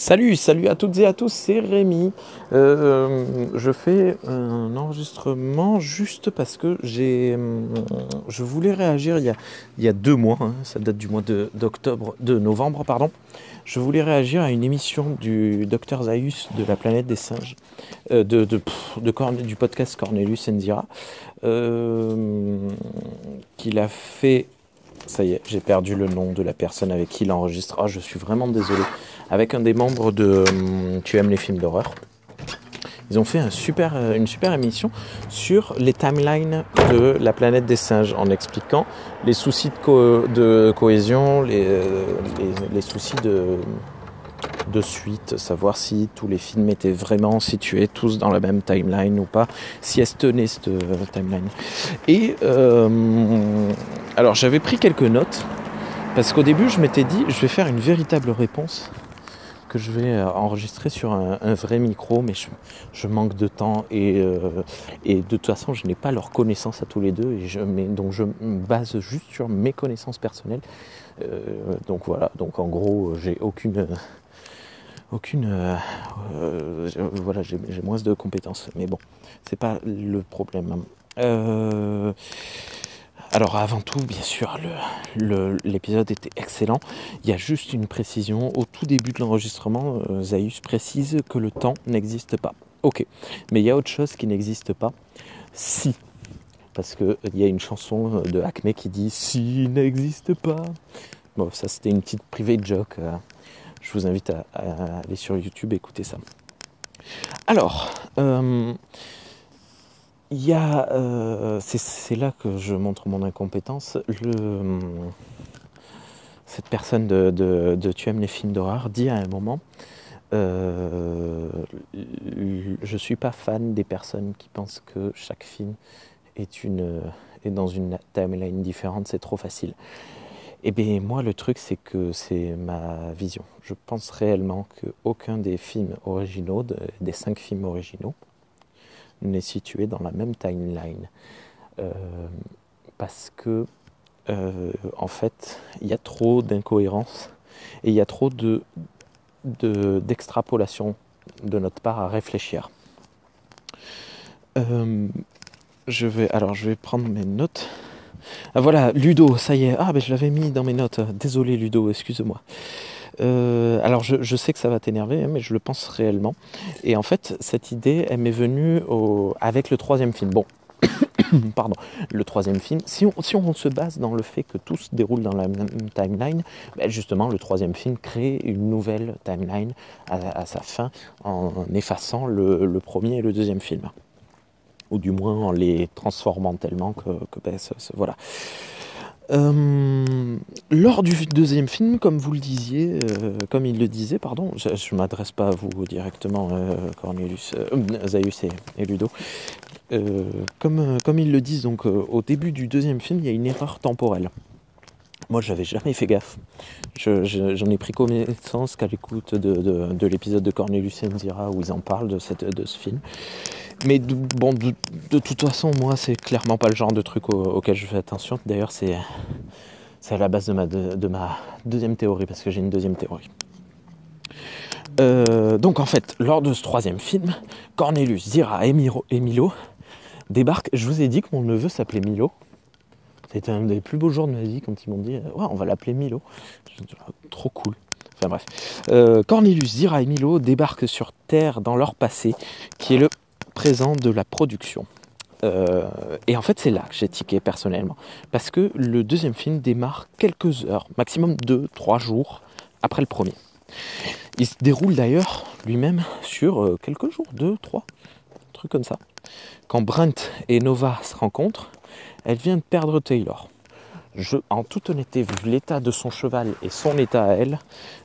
Salut, salut à toutes et à tous, c'est Rémi. Euh, je fais un enregistrement juste parce que j'ai, je voulais réagir il y a, deux mois, hein, ça date du mois d'octobre, de, novembre, pardon. Je voulais réagir à une émission du docteur Zaius de la planète des singes, euh, de, de, de, du podcast Cornelius Enzira, euh, qu'il a fait ça y est, j'ai perdu le nom de la personne avec qui il enregistre. Ah, je suis vraiment désolé. Avec un des membres de hum, Tu aimes les films d'horreur. Ils ont fait euh, une super émission sur les timelines de la planète des singes en expliquant les soucis de, cohésion, euh, les soucis de, de suite, savoir si tous les films étaient vraiment situés tous dans la même timeline ou pas, si elles tenaient cette euh, timeline. Et euh, alors j'avais pris quelques notes parce qu'au début je m'étais dit je vais faire une véritable réponse que je vais euh, enregistrer sur un, vrai micro, mais je, manque de temps et, et, de toute façon je n'ai pas leur connaissance à tous les deux, et je, mais, donc je me base juste sur mes connaissances personnelles. donc voilà, donc en gros j'ai aucune aucune. Euh, euh, voilà, j'ai moins de compétences. Mais bon, c'est pas le problème. Euh, alors avant tout, bien sûr, l'épisode était excellent. Il y a juste une précision. Au tout début de l'enregistrement, Zaius précise que le temps n'existe pas. Ok, mais il y a autre chose qui n'existe pas. Si. Parce qu'il y a une chanson de Acme qui dit Si n'existe pas. Bon, ça c'était une petite private joke je vous invite à, aller sur YouTube écouter ça. Alors, euh, euh, c'est là que je montre mon incompétence. Le, cette personne de, de, Tu aimes les films d'horreur dit à un moment euh, Je ne suis pas fan des personnes qui pensent que chaque film est, une, est dans une timeline différente, c'est trop facile. Eh bien, moi, le truc, c'est que c'est ma vision. Je pense réellement qu'aucun des films originaux, des cinq films originaux, n'est situé dans la même timeline. Euh, parce que, euh, en fait, il y a trop d'incohérences et il y a trop de, de, notre part à réfléchir. Euh, je vais, alors, je vais prendre mes notes. Ah, voilà, Ludo, ça y est. Ah, ben je l'avais mis dans mes notes. Désolé, Ludo, excuse-moi. Euh, alors, je, sais que ça va t'énerver, hein, mais je le pense réellement. Et en fait, cette idée, m'est venue avec le troisième film. Bon, pardon, le troisième film. Si on, si on, se base dans le fait que tout se déroule dans la même timeline, ben justement, le troisième film crée une nouvelle timeline à, sa fin en effaçant le premier et le deuxième film ou du moins en les transformant tellement que, ben, voilà. Euh, lors du deuxième film, comme vous le disiez, euh, comme il le disait, pardon, je ne m'adresse pas à vous directement, euh, Cornelius, Zaius et, Ludo. comme, comme ils le disent, donc au début du deuxième film, il y a une erreur temporelle. Moi, j'avais jamais fait gaffe. J'en ai pris connaissance qu'à l'écoute de, de, l'épisode de Cornelius Enzira où ils en parlent de, ce film. Mais de, bon, de, toute façon, moi, c'est clairement pas le genre de truc auquel je fais attention. D'ailleurs, c'est à la base de ma, de, ma deuxième théorie, parce que j'ai une deuxième théorie. Euh, donc en fait, lors de ce troisième film, Cornelius, Zira et, Milo débarquent. Je vous ai dit que mon neveu s'appelait Milo. C'était un des plus beaux jours de ma vie quand ils m'ont dit ouais, on va l'appeler Milo. Trop cool. Enfin bref. Euh, Cornelius, Zira et Milo débarquent sur Terre dans leur passé, qui est le présent de la production. Euh, et en fait, c'est là que j'ai tiqué personnellement. Parce que le deuxième film démarre quelques heures, maximum deux, trois jours après le premier. Il se déroule d'ailleurs lui-même sur euh, quelques jours, deux, trois, un truc comme ça. Quand Brent et Nova se rencontrent, elle vient de perdre Taylor. En toute honnêteté, vu l'état de son cheval et son état à elle,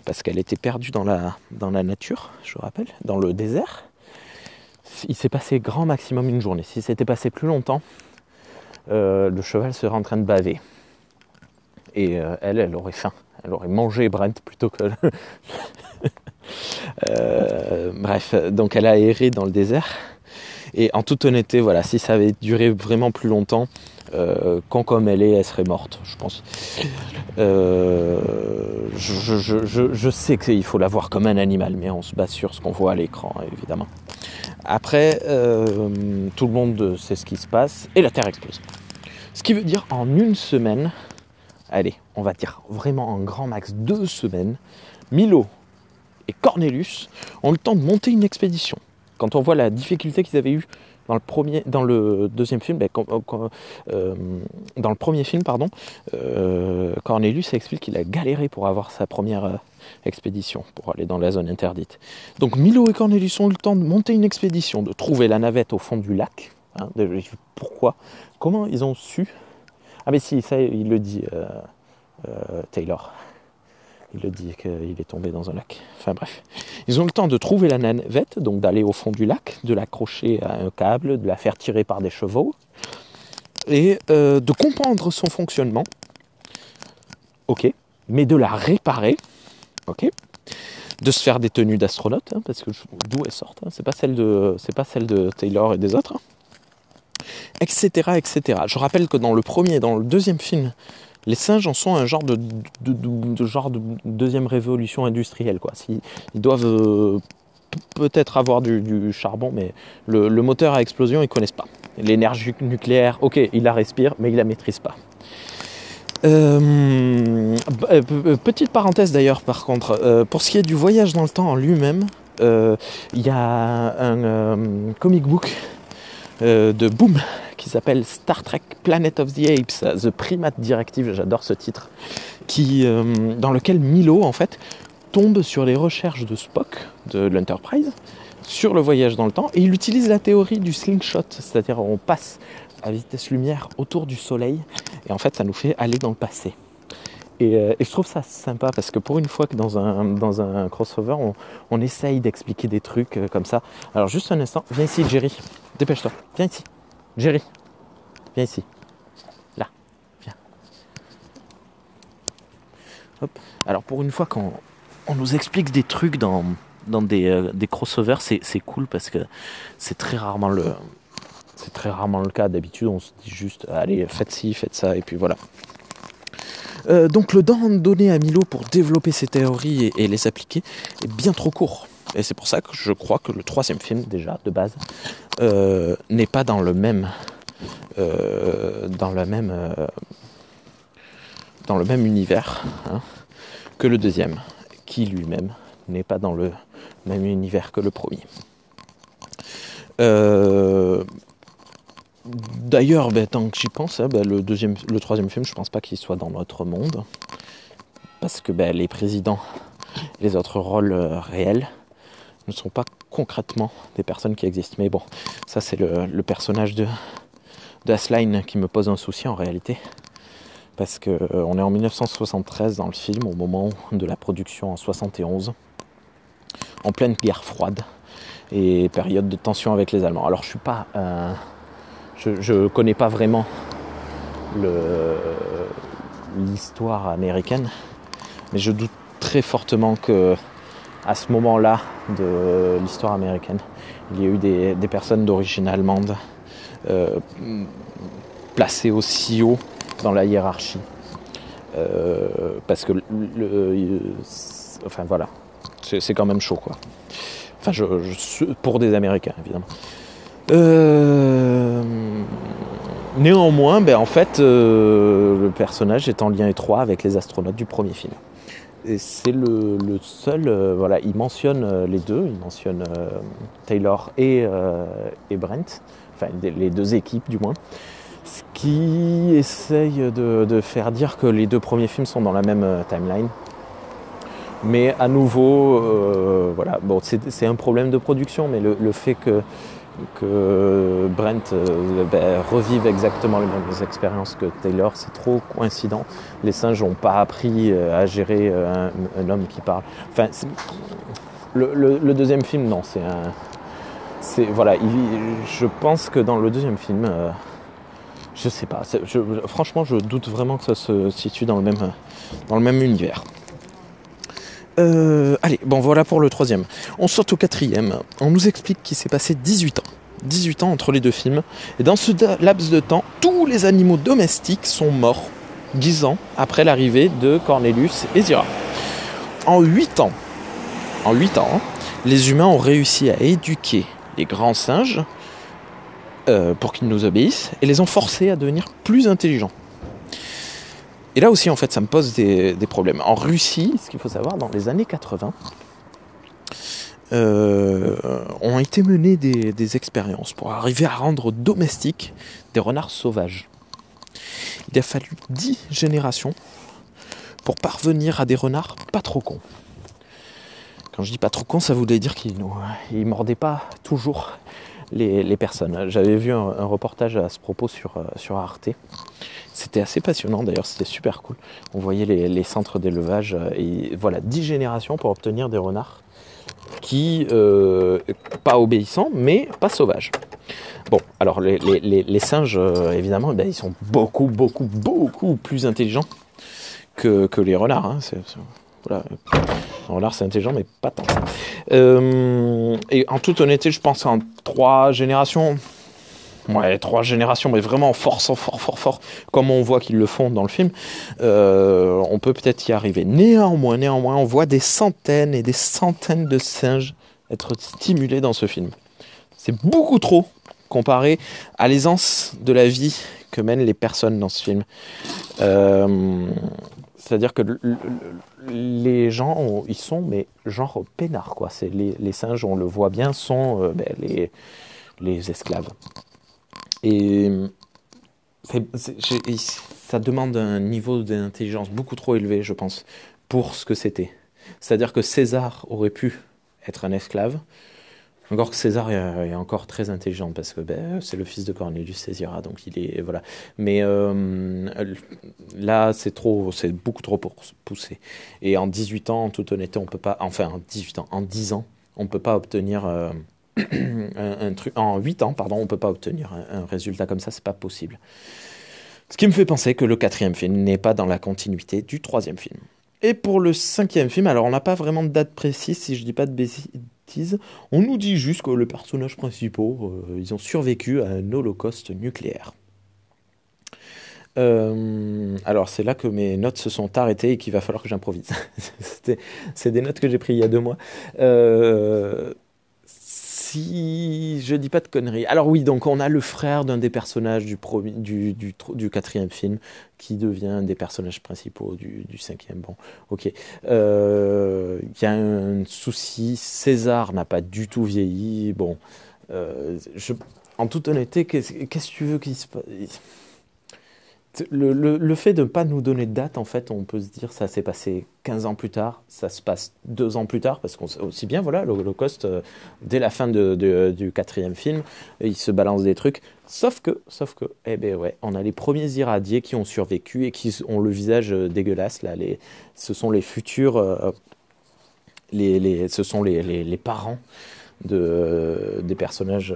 parce qu'elle était perdue dans la, nature, je rappelle, dans le désert, il s'est passé grand maximum une journée. Si c'était passé plus longtemps, euh, le cheval serait en train de baver. Et euh, elle, elle aurait faim. Elle aurait mangé Brent plutôt que. Euh, bref, donc elle a erré dans le désert. Et en toute honnêteté, voilà, si ça avait duré vraiment plus longtemps, Euh, quand comme elle est, elle serait morte, je pense. Euh, je, sais qu'il faut la voir comme un animal, mais on se base sur ce qu'on voit à l'écran, évidemment. Après, euh, tout le monde sait ce qui se passe et la Terre explose. Ce qui veut dire en une semaine, allez, on va dire vraiment en grand max deux semaines, Milo et Cornelius ont le temps de monter une expédition. Quand on voit la difficulté qu'ils avaient eue dans le premier, deuxième film, ben, euh, dans le premier film, pardon, euh, Cornelius explique qu'il a galéré pour avoir sa première euh, expédition, pour aller dans la zone interdite. Donc Milo et Cornelius ont eu le temps de monter une expédition, de trouver la navette au fond du lac. Hein, pourquoi? Comment ils ont su? Ah mais si, ça il le dit Taylor il le dit qu'il est tombé dans un lac. Enfin bref. Ils ont le temps de trouver la navette, donc d'aller au fond du lac, de l'accrocher à un câble, de la faire tirer par des chevaux, et euh, de comprendre son fonctionnement. Ok. Mais de la réparer. Ok. De se faire des tenues d'astronaute, hein, parce que d'où elles sortent, hein, c'est pas celle de, c'est pas celle de Taylor et des autres, etc., hein. etc. Je rappelle que dans le premier, dans le deuxième film, les singes en sont un genre de, genre de deuxième révolution industrielle. Quoi. Ils, doivent euh, peut-être avoir du, charbon, mais le, moteur à explosion, ils ne connaissent pas. L'énergie nucléaire, ok, ils la respirent, mais ils ne la maîtrisent pas. Euh, euh, petite parenthèse d'ailleurs, par contre, pour ce qui est du voyage dans le temps en lui-même, il y a un comic book de Boom qui s'appelle Star Trek Planet of the Apes, The Primate Directive, j'adore ce titre, qui, euh, dans lequel Milo en fait tombe sur les recherches de Spock de l'Enterprise sur le voyage dans le temps et il utilise la théorie du slingshot, c'est-à-dire on passe à vitesse lumière autour du soleil et en fait ça nous fait aller dans le passé. Et, euh, je trouve ça sympa parce que pour une fois que dans un, dans un crossover, on, on essaye d'expliquer des trucs euh, comme ça. Alors juste un instant, viens ici Jerry, dépêche-toi, viens ici. Jerry, viens ici. Là, viens. Hop. Alors pour une fois qu'on on nous explique des trucs dans, dans des, euh, des crossovers, c'est, cool parce que c'est très rarement le. C'est très rarement le cas. D'habitude, on se dit juste allez, faites ci, faites ça, et puis voilà. Euh, donc le temps donné à Milo pour développer ses théories et, les appliquer est bien trop court. Et c'est pour ça que je crois que le troisième film, déjà, de base, euh, n'est pas dans le même. Euh, dans même. Euh, dans le même univers hein, que le deuxième, qui lui-même n'est pas dans le même univers que le premier. D'ailleurs, ben, tant que j'y pense, hein, ben, le, troisième film, je pense pas qu'il soit dans notre monde. Parce que ben, les présidents, les autres rôles réels, ne sont pas concrètement des personnes qui existent. Mais bon, ça c'est le, personnage de, de Asline qui me pose un souci en réalité. Parce qu'on euh, est en 1973 dans le film, au moment de la production en 71, en pleine guerre froide et période de tension avec les Allemands. Alors je suis pas, je, ne connais pas vraiment l'histoire américaine, mais je doute très fortement que à ce moment-là de l'histoire américaine. Il y a eu des, personnes d'origine allemande euh, placées aussi haut dans la hiérarchie. Euh, parce que le, enfin voilà, c'est quand même chaud quoi. Enfin, pour des Américains évidemment. Euh, néanmoins, ben, en fait, le personnage est en lien étroit avec les astronautes du premier film. C'est le, seul, euh, voilà, il mentionne euh, les deux, il mentionne euh, Taylor et, et, Brent, enfin les deux équipes du moins, ce qui essaye de, faire dire que les deux premiers films sont dans la même timeline. Mais à nouveau, voilà, bon, c'est un problème de production, mais le fait que que Brent euh, ben, revive exactement les mêmes expériences que Taylor, c'est trop coïncident. Les singes n'ont pas appris euh, à gérer euh, un, homme qui parle. Enfin, le, deuxième film, non, c'est un. C'est voilà, je pense que dans le deuxième film, je sais pas. franchement, je doute vraiment que ça se situe dans le même, dans le même univers. Allez, bon voilà pour le troisième. On sort au quatrième. On nous explique qu'il s'est passé 18 ans 18 ans entre les deux films. Et dans ce laps de temps, tous les animaux domestiques sont morts 10 ans après l'arrivée de Cornelius et Zira. En 8 ans, en 8 ans, les humains ont réussi à éduquer les grands singes euh, pour qu'ils nous obéissent et les ont forcés à devenir plus intelligents. Et là aussi, en fait, ça me pose des, problèmes. En Russie, ce qu'il faut savoir, dans les années 80, euh, ont été menées des, des, expériences pour arriver à rendre domestiques des renards sauvages. Il a fallu 10 générations pour parvenir à des renards pas trop cons. Quand je dis pas trop cons, ça voulait dire qu'ils ne mordaient pas toujours les, personnes. J'avais vu un, reportage à ce propos sur, euh, sur Arte. C'était assez passionnant d'ailleurs, c'était super cool. On voyait les, centres d'élevage euh, et voilà, 10 générations pour obtenir des renards qui, euh, pas obéissants, mais pas sauvages. Bon, alors les, singes, évidemment, ben, ils sont beaucoup, beaucoup, beaucoup plus intelligents que, les renards. Hein. Voilà. renard, c'est intelligent, mais pas tant. Euh, et en toute honnêteté, je pense en trois générations. Ouais, trois générations, mais vraiment fort, fort, fort, fort, comme on voit qu'ils le font dans le film, euh, on peut peut-être y arriver. Néanmoins, néanmoins, on voit des centaines et des centaines de singes être stimulés dans ce film. C'est beaucoup trop comparé à l'aisance de la vie que mènent les personnes dans ce film. Euh, c'est-à-dire que les gens, ils sont, mais genre peinards, quoi. C'est les, singes, on le voit bien, sont euh, ben, les, les esclaves. Et ça demande un niveau d'intelligence beaucoup trop élevé, je pense, pour ce que c'était. C'est-à-dire que César aurait pu être un esclave, encore que César est, encore très intelligent parce que ben, c'est le fils de Cornelius César, donc il est voilà. Mais euh, là, c'est trop, c'est beaucoup trop pour pousser. Et en 18 ans, en toute honnêteté, on peut pas, enfin en 18 ans, en 10 ans, on peut pas obtenir euh, un, truc. En 8 ans, pardon, on peut pas obtenir un, résultat comme ça, c'est pas possible. Ce qui me fait penser que le quatrième film n'est pas dans la continuité du troisième film. Et pour le cinquième film, alors on n'a pas vraiment de date précise, si je dis pas de on nous dit juste que les personnages principaux, euh, ils ont survécu à un holocauste nucléaire. Euh, alors c'est là que mes notes se sont arrêtées et qu'il va falloir que j'improvise. c'est des notes que j'ai prises il y a deux mois. Euh, je dis pas de conneries. Alors oui, donc on a le frère d'un des personnages du, du, quatrième film qui devient un des personnages principaux du, cinquième. Bon, ok. Euh, il y a un souci, César n'a pas du tout vieilli. Bon, euh, en toute honnêteté, qu'est-ce que tu veux qu'il se passe le, fait de ne pas nous donner de date, en fait, on peut se dire ça s'est passé 15 ans plus tard, ça se passe deux ans plus tard, parce qu'on aussi bien, voilà, l'Holocauste, euh, dès la fin du quatrième film, il se balance des trucs. Sauf que, sauf que, eh ben ouais, on a les premiers irradiés qui ont survécu et qui ont le visage euh, dégueulasse, là, ce sont les futurs, euh, ce sont les, parents de, des personnages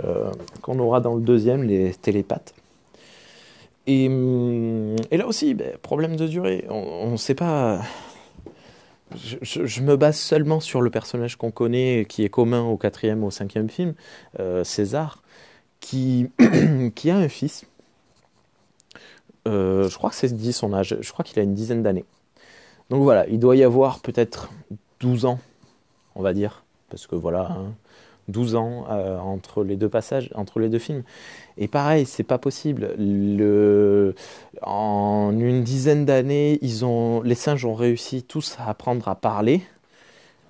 qu'on aura dans le deuxième, les télépathes. Hum, et, là aussi, ben, problème de durée. On ne sait pas. Je, me base seulement sur le personnage qu'on connaît, qui est commun au quatrième, au cinquième film, euh, César, qui, a un fils. Euh. Je crois qu'il a une dizaine d'années. Donc voilà, il doit y avoir peut-être 12 ans, on va dire. Parce que voilà, hein, 12 ans euh, entre les deux passages, entre les deux films. Et pareil, c'est pas possible. Le... En une dizaine d'années, ils ont, les singes ont réussi tous à apprendre à parler,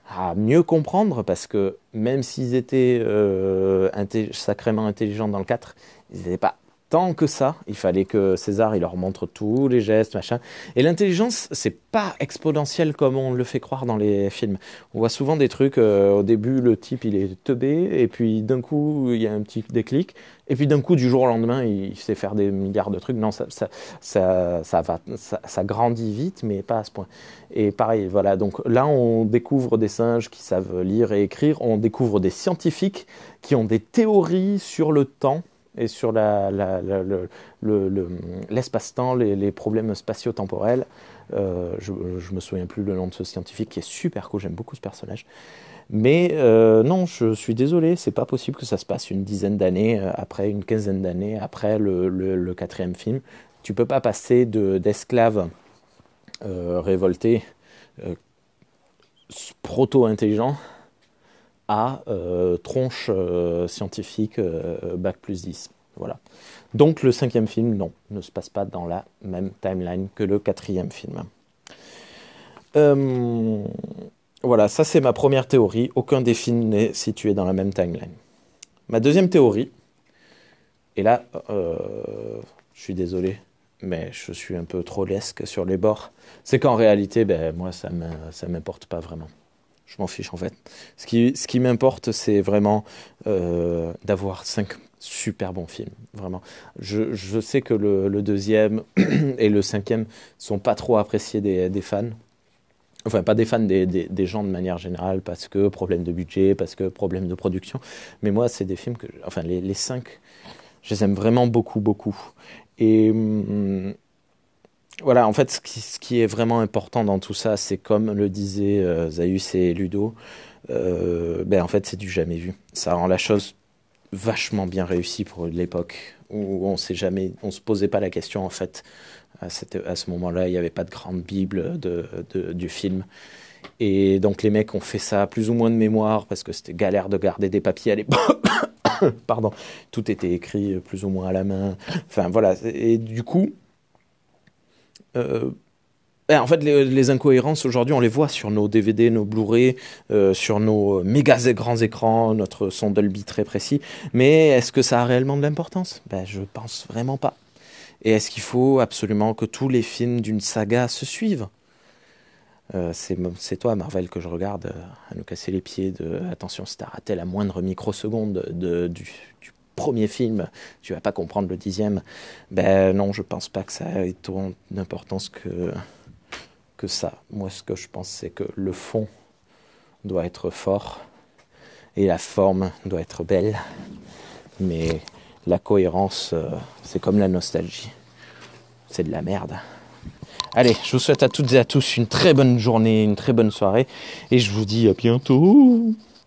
à mieux comprendre, parce que même s'ils étaient euh, sacrément intelligents dans le 4, ils n'étaient pas tant que ça. Il fallait que César il leur montre tous les gestes, machin. Et l'intelligence, c'est pas exponentiel comme on le fait croire dans les films. On voit souvent des trucs. Euh, au début, le type il est teubé, et puis d'un coup il y a un petit déclic, et puis d'un coup du jour au lendemain il sait faire des milliards de trucs. Non, ça, ça, ça, ça va, ça, grandit vite, mais pas à ce point. Et pareil, voilà. Donc là, on découvre des singes qui savent lire et écrire. On découvre des scientifiques qui ont des théories sur le temps et sur l'espace-temps, les, problèmes spatio-temporels. Euh, je ne me souviens plus le nom de ce scientifique qui est super cool, j'aime beaucoup ce personnage. Mais euh, non, je suis désolé, c'est pas possible que ça se passe une dizaine d'années euh, après, une quinzaine d'années après le, quatrième film. Tu peux pas passer d'esclaves euh, révoltés, proto-intelligents, à tronche scientifique bac plus 10. Voilà. Donc le cinquième film, non, ne se passe pas dans la même timeline que le quatrième film. Euh, voilà, ça c'est ma première théorie. Aucun des films n'est situé dans la même timeline. Ma deuxième théorie, et là, euh, je suis désolé, mais je suis un peu trop lesque sur les bords, c'est qu'en réalité, ben, moi, ça ne m'importe pas vraiment. Je m'en fiche en fait. Ce qui, m'importe, c'est vraiment euh, d'avoir cinq super bons films, vraiment. Je, sais que le, deuxième et le cinquième sont pas trop appréciés des, fans enfin pas des fans, des, des, gens de manière générale, parce que problème de budget, parce que problème de production. Mais moi, c'est des films que, enfin les, les, cinq, je les aime vraiment beaucoup, beaucoup. Et hum, voilà, en fait, ce qui, est vraiment important dans tout ça, c'est comme le disaient euh, Zaius et Ludo, euh, ben en fait, c'est du jamais vu. Ça rend la chose vachement bien réussie pour l'époque où on on se posait pas la question en fait à, ce moment-là, il n'y avait pas de grande bible de, du film. Et donc les mecs ont fait ça plus ou moins de mémoire parce que c'était galère de garder des papiers à l'époque. Pardon, tout était écrit plus ou moins à la main. Enfin voilà. Et du coup, en fait, les, incohérences aujourd'hui, on les voit sur nos DVD, nos Blu-ray, euh, sur nos méga grands écrans, notre son Dolby très précis. Mais est-ce que ça a réellement de l'importance? Ben, je pense vraiment pas. Et est-ce qu'il faut absolument que tous les films d'une saga se suivent? Euh, c'est toi, Marvel, que je regarde euh, à nous casser les pieds de attention, si t'as raté la moindre microseconde de, du, premier film, tu vas pas comprendre le dixième. Ben non, je pense pas que ça ait tant d'importance que, que ça. Moi, ce que je pense, c'est que le fond doit être fort et la forme doit être belle. Mais la cohérence, euh, c'est comme la nostalgie. C'est de la merde. Allez, je vous souhaite à toutes et à tous une très bonne journée, une très bonne soirée, et je vous dis à bientôt.